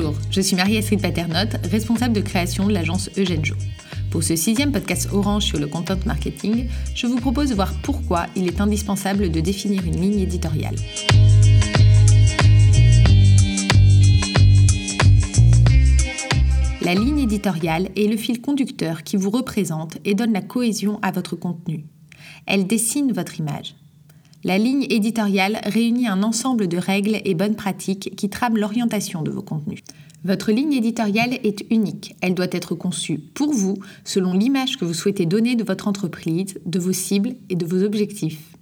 Bonjour, je suis Marie-Astrid Paternotte, responsable de création de l'agence Eugène Jo. Pour ce sixième podcast Orange sur le content marketing, je vous propose de voir pourquoi il est indispensable de définir une ligne éditoriale. La ligne éditoriale est le fil conducteur qui vous représente et donne la cohésion à votre contenu. Elle dessine votre image. La ligne éditoriale réunit un ensemble de règles et bonnes pratiques qui trament l'orientation de vos contenus. Votre ligne éditoriale est unique. Elle doit être conçue pour vous, selon l'image que vous souhaitez donner de votre entreprise, de vos cibles et de vos objectifs.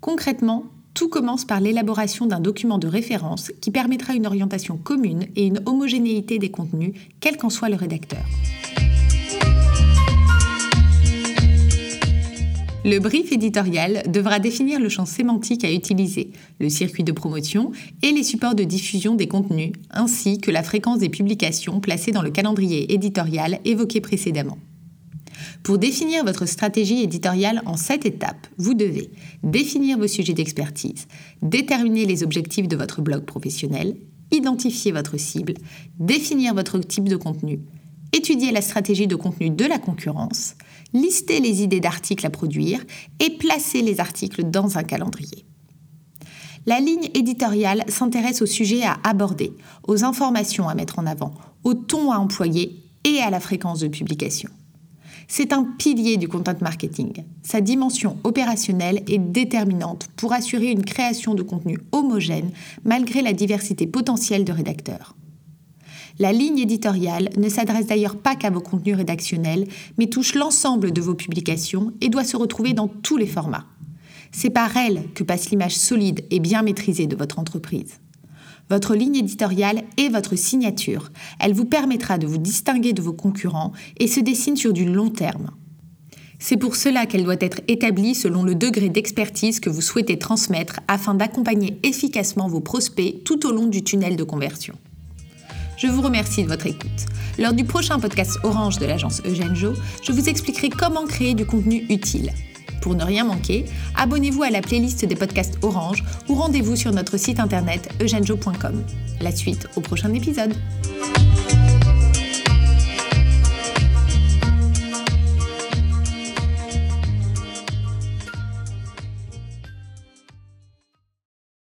Concrètement, tout commence par l'élaboration d'un document de référence qui permettra une orientation commune et une homogénéité des contenus, quel qu'en soit le rédacteur. Le brief éditorial devra définir le champ sémantique à utiliser, le circuit de promotion et les supports de diffusion des contenus, ainsi que la fréquence des publications placées dans le calendrier éditorial évoqué précédemment. Pour définir votre stratégie éditoriale en sept étapes, vous devez définir vos sujets d'expertise, déterminer les objectifs de votre blog professionnel, identifier votre cible, définir votre type de contenu, étudier la stratégie de contenu de la concurrence, lister les idées d'articles à produire et placer les articles dans un calendrier. La ligne éditoriale s'intéresse aux sujets à aborder, aux informations à mettre en avant, au ton à employer et à la fréquence de publication. C'est un pilier du content marketing. Sa dimension opérationnelle est déterminante pour assurer une création de contenu homogène malgré la diversité potentielle de rédacteurs. La ligne éditoriale ne s'adresse d'ailleurs pas qu'à vos contenus rédactionnels, mais touche l'ensemble de vos publications et doit se retrouver dans tous les formats. C'est par elle que passe l'image solide et bien maîtrisée de votre entreprise. Votre ligne éditoriale est votre signature. Elle vous permettra de vous distinguer de vos concurrents et se dessine sur du long terme. C'est pour cela qu'elle doit être établie selon le degré d'expertise que vous souhaitez transmettre afin d'accompagner efficacement vos prospects tout au long du tunnel de conversion. Je vous remercie de votre écoute. Lors du prochain podcast Orange de l'agence Eugène Jo, je vous expliquerai comment créer du contenu utile. Pour ne rien manquer, abonnez-vous à la playlist des podcasts Orange ou rendez-vous sur notre site internet eugenejo.com. La suite au prochain épisode.